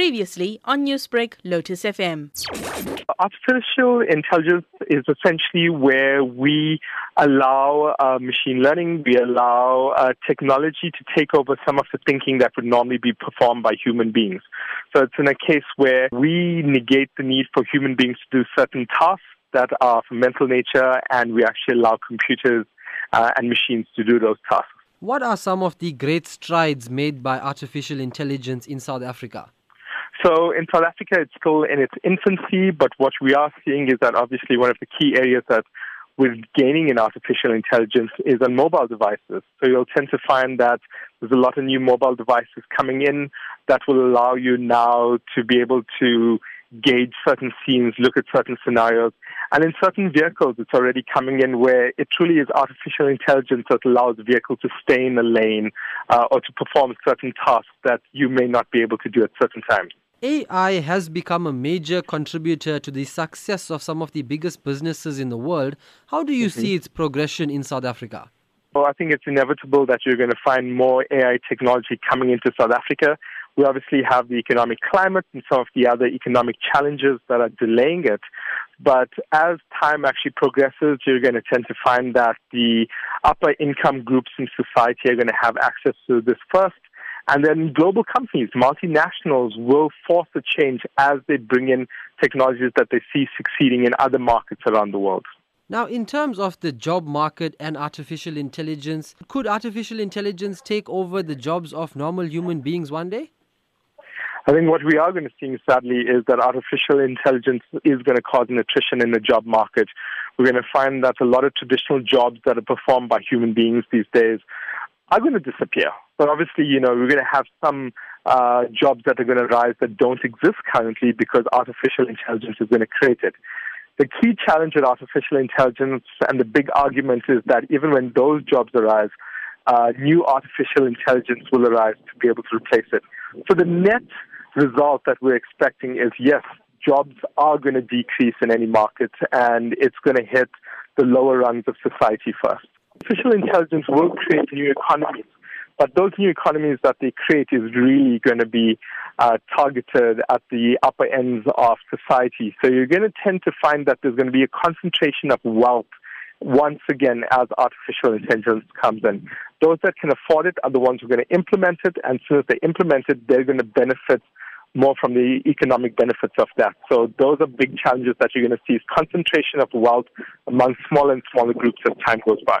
Previously on Newsbreak, Lotus FM. Artificial intelligence is essentially where we allow uh, machine learning, we allow uh, technology to take over some of the thinking that would normally be performed by human beings. So it's in a case where we negate the need for human beings to do certain tasks that are of mental nature and we actually allow computers uh, and machines to do those tasks. What are some of the great strides made by artificial intelligence in South Africa? So in South Africa, it's still in its infancy, but what we are seeing is that obviously one of the key areas that we're gaining in artificial intelligence is on mobile devices. So you'll tend to find that there's a lot of new mobile devices coming in that will allow you now to be able to gauge certain scenes, look at certain scenarios. And in certain vehicles, it's already coming in where it truly is artificial intelligence that allows the vehicle to stay in the lane uh, or to perform certain tasks that you may not be able to do at certain times. AI has become a major contributor to the success of some of the biggest businesses in the world. How do you mm-hmm. see its progression in South Africa? Well, I think it's inevitable that you're going to find more AI technology coming into South Africa. We obviously have the economic climate and some of the other economic challenges that are delaying it. But as time actually progresses, you're going to tend to find that the upper income groups in society are going to have access to this first and then global companies, multinationals will force a change as they bring in technologies that they see succeeding in other markets around the world. Now, in terms of the job market and artificial intelligence, could artificial intelligence take over the jobs of normal human beings one day? I think what we are going to see, sadly, is that artificial intelligence is going to cause an attrition in the job market. We're going to find that a lot of traditional jobs that are performed by human beings these days are going to disappear. But obviously, you know, we're going to have some uh, jobs that are going to rise that don't exist currently because artificial intelligence is going to create it. The key challenge with artificial intelligence and the big argument is that even when those jobs arise, uh, new artificial intelligence will arise to be able to replace it. So the net result that we're expecting is yes, jobs are going to decrease in any market and it's going to hit the lower rungs of society first. Artificial intelligence will create new economies, but those new economies that they create is really going to be uh, targeted at the upper ends of society. So you're going to tend to find that there's going to be a concentration of wealth once again as artificial intelligence comes in. Those that can afford it are the ones who are going to implement it, and as soon as they implement it, they're going to benefit more from the economic benefits of that. So those are big challenges that you're going to see is concentration of wealth among smaller and smaller groups as time goes by.